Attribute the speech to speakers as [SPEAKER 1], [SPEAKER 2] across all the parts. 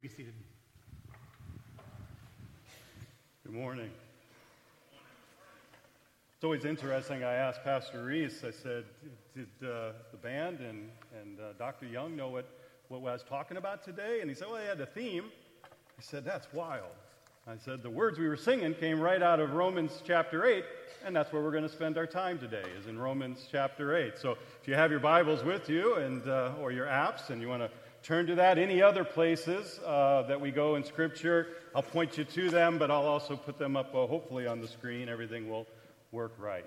[SPEAKER 1] Be seated.
[SPEAKER 2] Good morning. It's always interesting. I asked Pastor Reese, I said, Did uh, the band and, and uh, Dr. Young know what, what I was talking about today? And he said, Well, they had a theme. He said, That's wild. I said, The words we were singing came right out of Romans chapter 8, and that's where we're going to spend our time today, is in Romans chapter 8. So if you have your Bibles with you and, uh, or your apps and you want to turn to that. Any other places uh, that we go in Scripture, I'll point you to them, but I'll also put them up uh, hopefully on the screen. Everything will work right.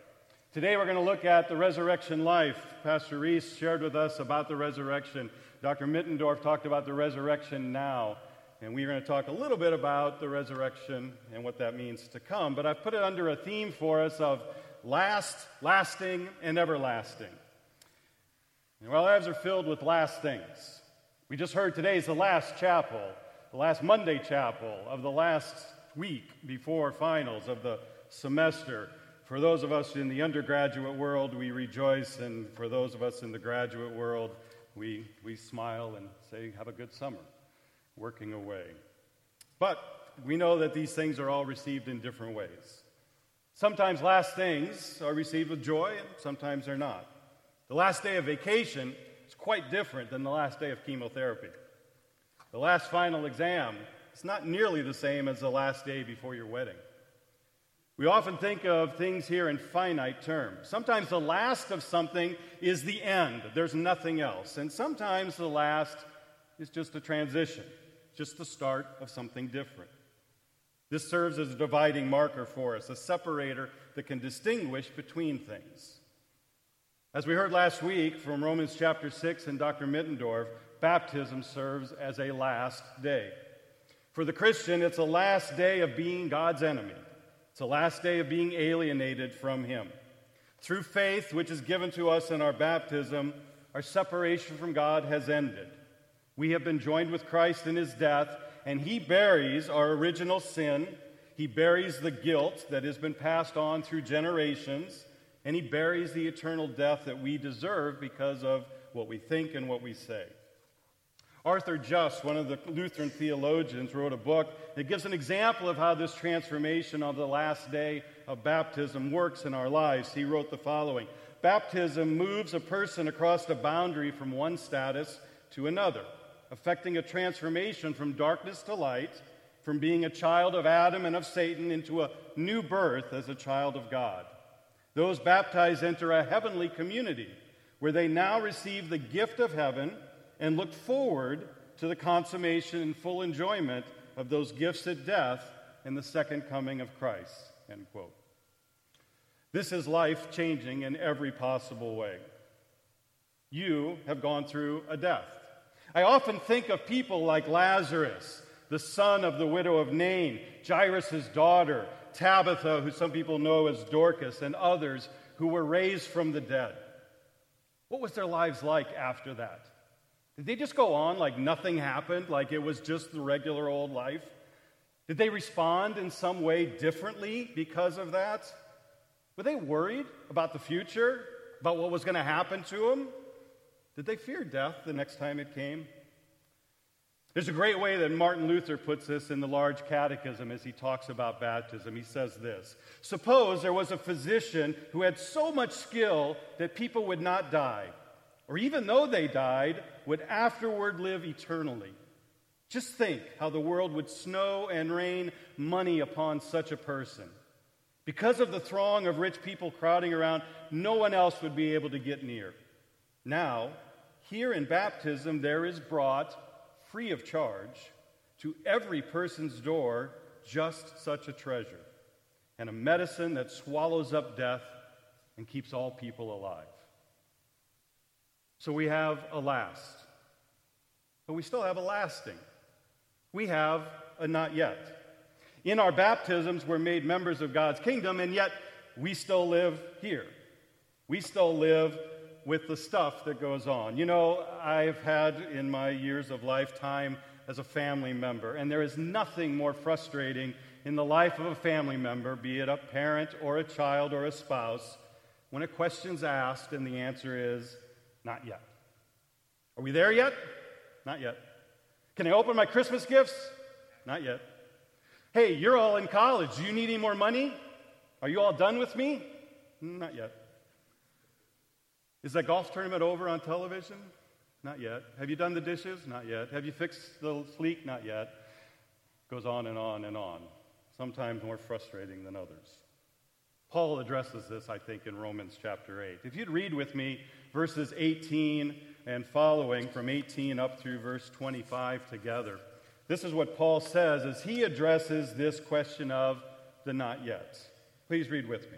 [SPEAKER 2] Today we're going to look at the resurrection life. Pastor Reese shared with us about the resurrection. Dr. Middendorf talked about the resurrection now. And we're going to talk a little bit about the resurrection and what that means to come. But I've put it under a theme for us of last, lasting, and everlasting. And our lives are filled with last things. We just heard today is the last chapel, the last Monday chapel of the last week before finals of the semester. For those of us in the undergraduate world, we rejoice, and for those of us in the graduate world, we, we smile and say, Have a good summer, working away. But we know that these things are all received in different ways. Sometimes last things are received with joy, and sometimes they're not. The last day of vacation quite different than the last day of chemotherapy. The last final exam is not nearly the same as the last day before your wedding. We often think of things here in finite terms. Sometimes the last of something is the end, there's nothing else. And sometimes the last is just a transition, just the start of something different. This serves as a dividing marker for us, a separator that can distinguish between things. As we heard last week from Romans chapter 6 and Dr. Middendorf, baptism serves as a last day. For the Christian, it's a last day of being God's enemy. It's a last day of being alienated from Him. Through faith, which is given to us in our baptism, our separation from God has ended. We have been joined with Christ in His death, and He buries our original sin. He buries the guilt that has been passed on through generations and he buries the eternal death that we deserve because of what we think and what we say. Arthur Just, one of the Lutheran theologians, wrote a book that gives an example of how this transformation of the last day of baptism works in our lives. He wrote the following Baptism moves a person across the boundary from one status to another, affecting a transformation from darkness to light, from being a child of Adam and of Satan into a new birth as a child of God. Those baptized enter a heavenly community where they now receive the gift of heaven and look forward to the consummation and full enjoyment of those gifts at death and the second coming of Christ. End quote. This is life changing in every possible way. You have gone through a death. I often think of people like Lazarus, the son of the widow of Nain, Jairus' daughter, Tabitha, who some people know as Dorcas, and others who were raised from the dead. What was their lives like after that? Did they just go on like nothing happened, like it was just the regular old life? Did they respond in some way differently because of that? Were they worried about the future, about what was going to happen to them? Did they fear death the next time it came? There's a great way that Martin Luther puts this in the large catechism as he talks about baptism. He says this Suppose there was a physician who had so much skill that people would not die, or even though they died, would afterward live eternally. Just think how the world would snow and rain money upon such a person. Because of the throng of rich people crowding around, no one else would be able to get near. Now, here in baptism, there is brought free of charge to every person's door just such a treasure and a medicine that swallows up death and keeps all people alive. So we have a last, but we still have a lasting. We have a not yet. In our baptisms, we're made members of God's kingdom, and yet we still live here. We still live with the stuff that goes on. You know, I've had in my years of lifetime as a family member, and there is nothing more frustrating in the life of a family member, be it a parent or a child or a spouse, when a question's asked and the answer is, not yet. Are we there yet? Not yet. Can I open my Christmas gifts? Not yet. Hey, you're all in college. Do you need any more money? Are you all done with me? Not yet. Is that golf tournament over on television? Not yet. Have you done the dishes? Not yet. Have you fixed the leak? Not yet. Goes on and on and on, sometimes more frustrating than others. Paul addresses this, I think, in Romans chapter 8. If you'd read with me verses 18 and following, from 18 up through verse 25 together, this is what Paul says as he addresses this question of the not yet. Please read with me.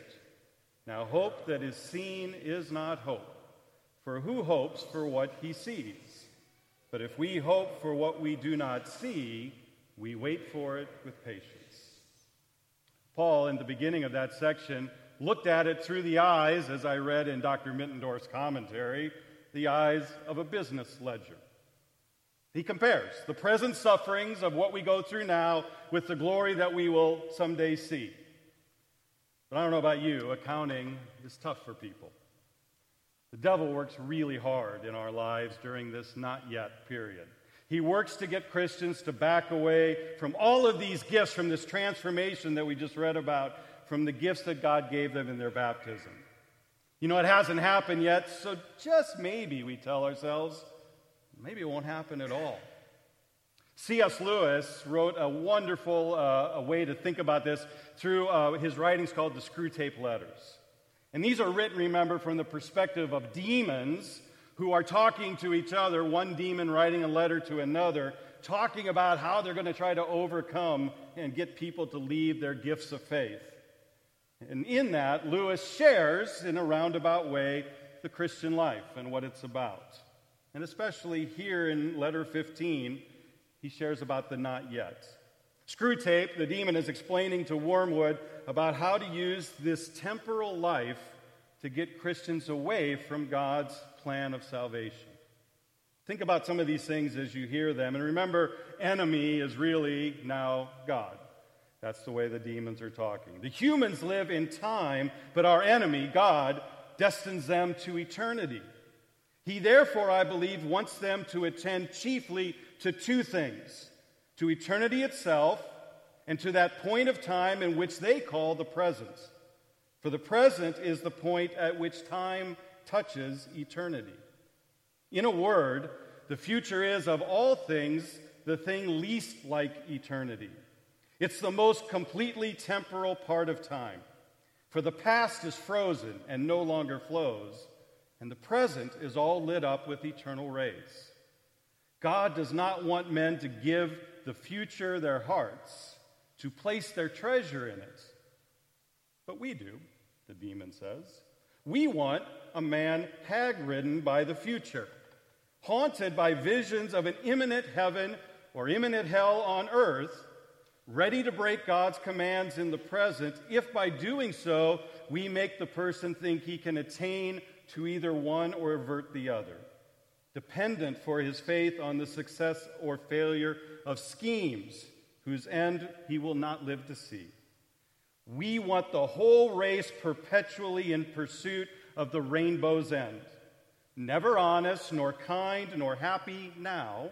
[SPEAKER 2] Now, hope that is seen is not hope, for who hopes for what he sees? But if we hope for what we do not see, we wait for it with patience. Paul, in the beginning of that section, looked at it through the eyes, as I read in Dr. Middendorf's commentary, the eyes of a business ledger. He compares the present sufferings of what we go through now with the glory that we will someday see. But I don't know about you, accounting is tough for people. The devil works really hard in our lives during this not yet period. He works to get Christians to back away from all of these gifts, from this transformation that we just read about, from the gifts that God gave them in their baptism. You know, it hasn't happened yet, so just maybe we tell ourselves, maybe it won't happen at all. C.S. Lewis wrote a wonderful uh, a way to think about this through uh, his writings called the Screwtape Letters. And these are written, remember, from the perspective of demons who are talking to each other, one demon writing a letter to another, talking about how they're going to try to overcome and get people to leave their gifts of faith. And in that, Lewis shares, in a roundabout way, the Christian life and what it's about. And especially here in letter 15, he shares about the not yet. Screwtape, the demon, is explaining to Wormwood about how to use this temporal life to get Christians away from God's plan of salvation. Think about some of these things as you hear them. And remember, enemy is really now God. That's the way the demons are talking. The humans live in time, but our enemy, God, destines them to eternity. He therefore, I believe, wants them to attend chiefly to two things to eternity itself and to that point of time in which they call the present. For the present is the point at which time touches eternity. In a word, the future is, of all things, the thing least like eternity. It's the most completely temporal part of time. For the past is frozen and no longer flows, and the present is all lit up with eternal rays. God does not want men to give the future their hearts, to place their treasure in it. But we do, the demon says. We want a man hag ridden by the future, haunted by visions of an imminent heaven or imminent hell on earth, ready to break God's commands in the present, if by doing so we make the person think he can attain to either one or avert the other dependent for his faith on the success or failure of schemes whose end he will not live to see. We want the whole race perpetually in pursuit of the rainbow's end, never honest, nor kind, nor happy now,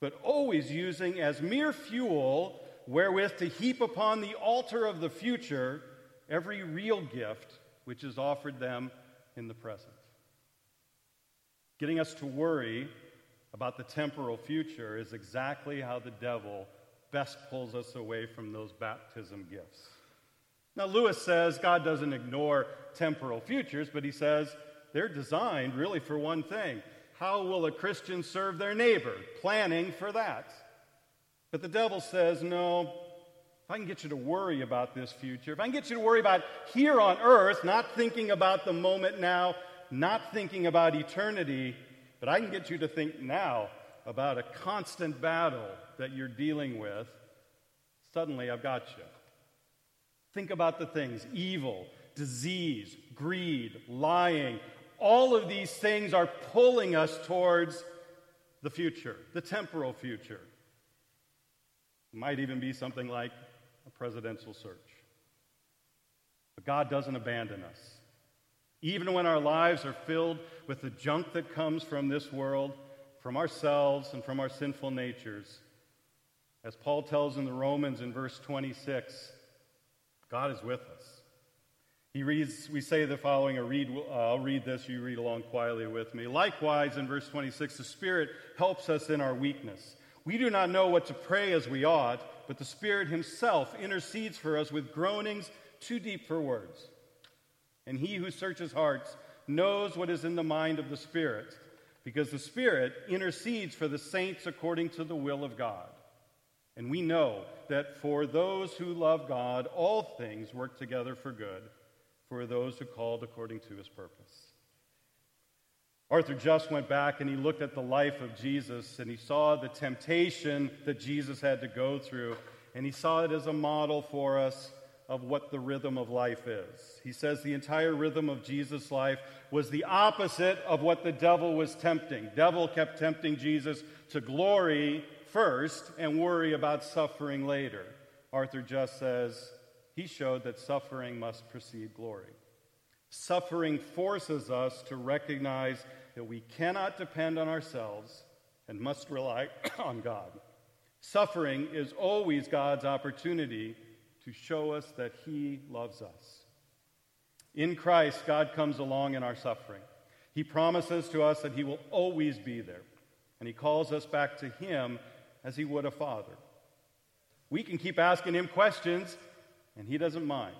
[SPEAKER 2] but always using as mere fuel wherewith to heap upon the altar of the future every real gift which is offered them in the present. Getting us to worry about the temporal future is exactly how the devil best pulls us away from those baptism gifts. Now, Lewis says God doesn't ignore temporal futures, but he says they're designed really for one thing how will a Christian serve their neighbor? Planning for that. But the devil says, no, if I can get you to worry about this future, if I can get you to worry about here on earth, not thinking about the moment now, not thinking about eternity, but I can get you to think now about a constant battle that you're dealing with, suddenly I've got you. Think about the things evil, disease, greed, lying, all of these things are pulling us towards the future, the temporal future. It might even be something like a presidential search. But God doesn't abandon us. Even when our lives are filled with the junk that comes from this world, from ourselves, and from our sinful natures, as Paul tells in the Romans in verse 26, God is with us. He reads, we say the following, or read, uh, I'll read this, you read along quietly with me. Likewise, in verse 26, the Spirit helps us in our weakness. We do not know what to pray as we ought, but the Spirit Himself intercedes for us with groanings too deep for words. And He who searches hearts knows what is in the mind of the Spirit, because the Spirit intercedes for the saints according to the will of God. And we know that for those who love God, all things work together for good for those who called according to his purpose. Arthur Just went back and he looked at the life of Jesus and he saw the temptation that Jesus had to go through, and he saw it as a model for us of what the rhythm of life is. He says the entire rhythm of Jesus' life was the opposite of what the devil was tempting. Devil kept tempting Jesus to glory first and worry about suffering later. Arthur Just says he showed that suffering must precede glory. Suffering forces us to recognize that we cannot depend on ourselves and must rely on God. Suffering is always God's opportunity to show us that He loves us. In Christ, God comes along in our suffering. He promises to us that He will always be there, and He calls us back to Him as He would a father. We can keep asking Him questions, and he doesn't mind.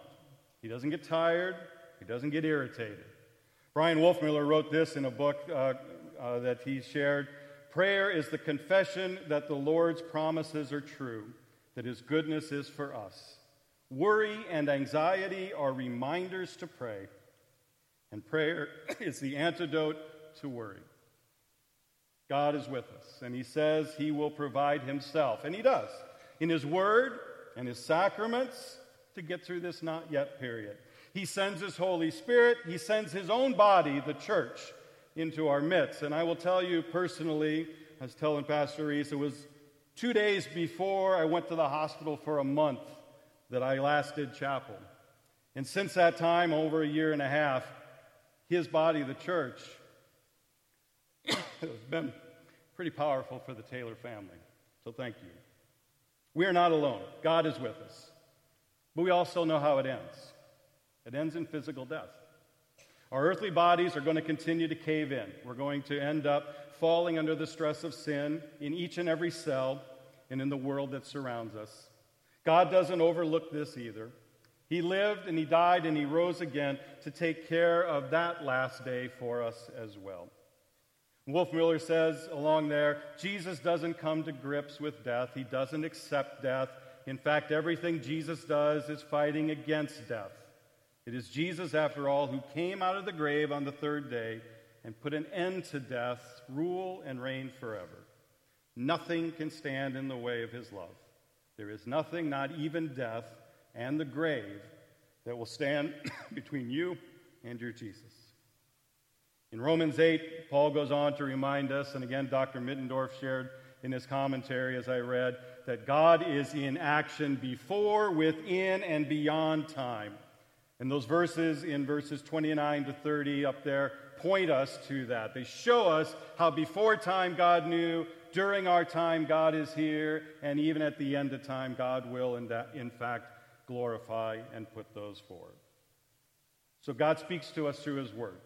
[SPEAKER 2] He doesn't get tired, he doesn't get irritated. Bryan Wolfmueller wrote this in a book uh, uh, that he shared Prayer is the confession that the Lord's promises are true, that his goodness is for us. Worry and anxiety are reminders to pray, and prayer is the antidote to worry. God is with us, and he says he will provide himself, and he does, in his word and his sacraments to get through this not yet period. He sends His Holy Spirit, He sends His own body, the church, into our midst. And I will tell you personally, I was telling Pastor Reese, it was two days before I went to the hospital for a month that I last did chapel. And since that time, over a year and a half, his body, the church, has been pretty powerful for the Taylor family. So thank you. We are not alone. God is with us. But we also know how it ends it ends in physical death. Our earthly bodies are going to continue to cave in. We're going to end up falling under the stress of sin in each and every cell and in the world that surrounds us. God doesn't overlook this either. He lived and he died and he rose again to take care of that last day for us as well. Wolfmueller says along there Jesus doesn't come to grips with death, he doesn't accept death, in fact, everything Jesus does is fighting against death. It is Jesus, after all, who came out of the grave on the third day and put an end to death, rule and reign forever. Nothing can stand in the way of his love. There is nothing, not even death and the grave, that will stand between you and your Jesus. In Romans 8, Paul goes on to remind us, and again, Dr. Middendorf shared in his commentary as I read, that God is in action before, within, and beyond time. And those verses in verses 29 to 30 up there point us to that. They show us how before time God knew, during our time God is here, and even at the end of time God will, in, that, in fact, glorify and put those forward. So God speaks to us through His Word.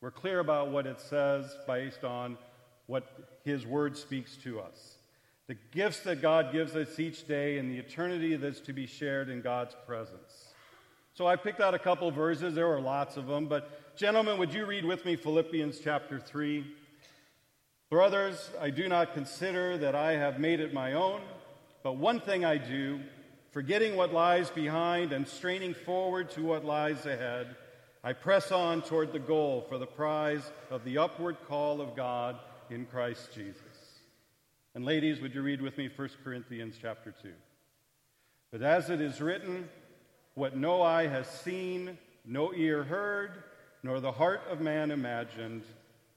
[SPEAKER 2] We're clear about what it says based on what His Word speaks to us. the gifts that God gives us each day, and the eternity that's to be shared in God's presence. So I picked out a couple verses. There were lots of them, but gentlemen, would you read with me Philippians chapter 3? Brothers, I do not consider that I have made it my own, but one thing I do, forgetting what lies behind and straining forward to what lies ahead, I press on toward the goal for the prize of the upward call of God in Christ Jesus. And ladies, would you read with me 1 Corinthians chapter 2? But as it is written, what no eye has seen, no ear heard, nor the heart of man imagined,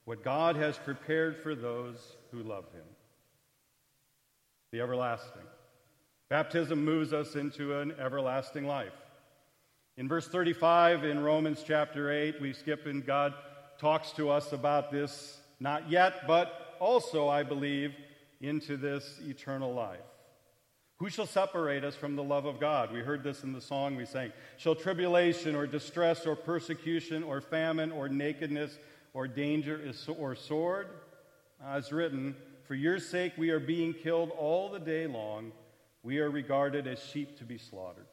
[SPEAKER 2] what God has prepared for those who love him. The everlasting. Baptism moves us into an everlasting life. In verse 35 in Romans chapter 8, we skip and God talks to us about this, not yet, but also, I believe, into this eternal life. Who shall separate us from the love of God? We heard this in the song we sang. Shall tribulation or distress or persecution or famine or nakedness or danger or sword. Uh, as written, For your sake we are being killed all the day long. We are regarded as sheep to be slaughtered.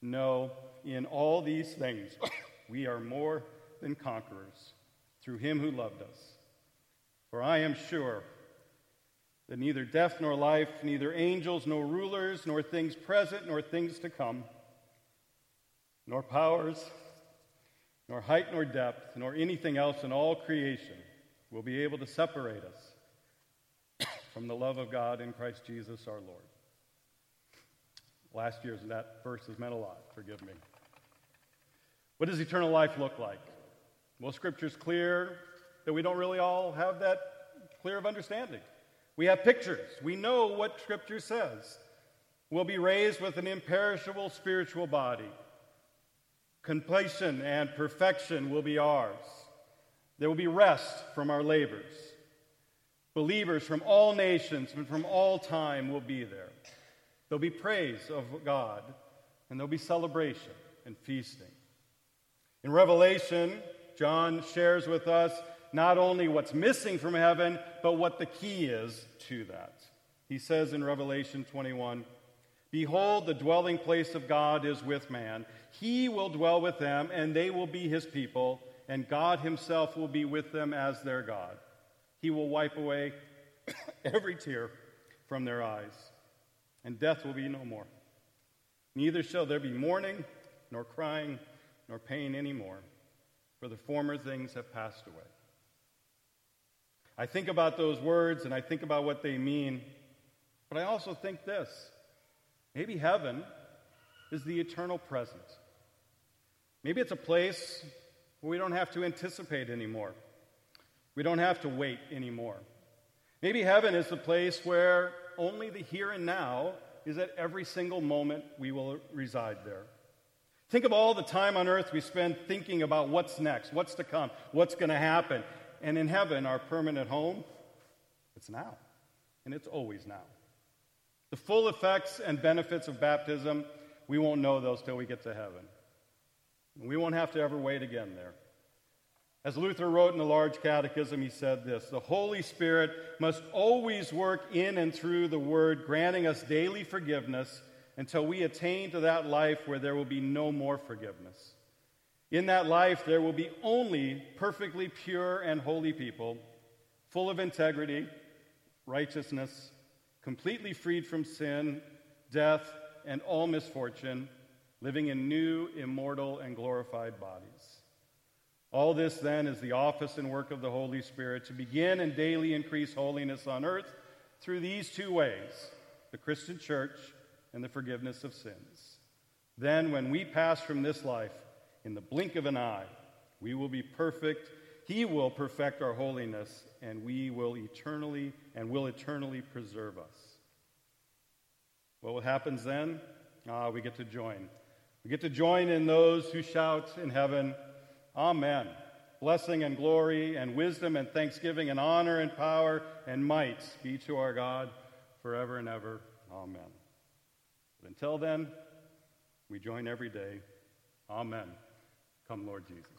[SPEAKER 2] No, in all these things we are more than conquerors through him who loved us. For I am sure that neither death nor life, neither angels nor rulers, nor things present nor things to come, nor powers, nor height nor depth, nor anything else in all creation will be able to separate us from the love of God in Christ Jesus our Lord. Last year's that verse has meant a lot. Forgive me. What does eternal life look like? Well, Scripture's clear that we don't really all have that clear of understanding. We have pictures. We know what Scripture says. We'll be raised with an imperishable spiritual body. Completion and perfection will be ours. There will be rest from our labors. Believers from all nations and from all time will be there. There'll be praise of God, and there'll be celebration and feasting. In Revelation, John shares with us not only what's missing from heaven, but what the key is to that. He says in Revelation 21 Behold, the dwelling place of God is with man. He will dwell with them, and they will be his people, and God himself will be with them as their God. He will wipe away every tear from their eyes, and death will be no more. Neither shall there be mourning, nor crying, nor pain any more, for the former things have passed away. I think about those words and I think about what they mean, but I also think this maybe heaven is the eternal present. Maybe it's a place where we don't have to anticipate anymore. We don't have to wait anymore. Maybe heaven is the place where only the here and now is at every single moment we will reside there. Think of all the time on earth we spend thinking about what's next, what's to come, what's going to happen. And in heaven, our permanent home, it's now. And it's always now. The full effects and benefits of baptism, we won't know those till we get to heaven. We won't have to ever wait again there. As Luther wrote in the Large Catechism, he said this The Holy Spirit must always work in and through the Word, granting us daily forgiveness until we attain to that life where there will be no more forgiveness. In that life, there will be only perfectly pure and holy people, full of integrity, righteousness, completely freed from sin, death, and all misfortune living in new, immortal, and glorified bodies. All this, then, is the office and work of the Holy Spirit to begin and daily increase holiness on earth through these two ways the Christian church and the forgiveness of sins. Then, when we pass from this life, in the blink of an eye, we will be perfect. He will perfect our holiness, and we will eternally and will eternally preserve us. Well, what happens then? Ah, we get to join we get to join in those who shout in heaven, Amen. Blessing and glory and wisdom and thanksgiving and honor and power and might be to our God forever and ever. Amen. But until then, we join every day. Amen. Come, Lord Jesus.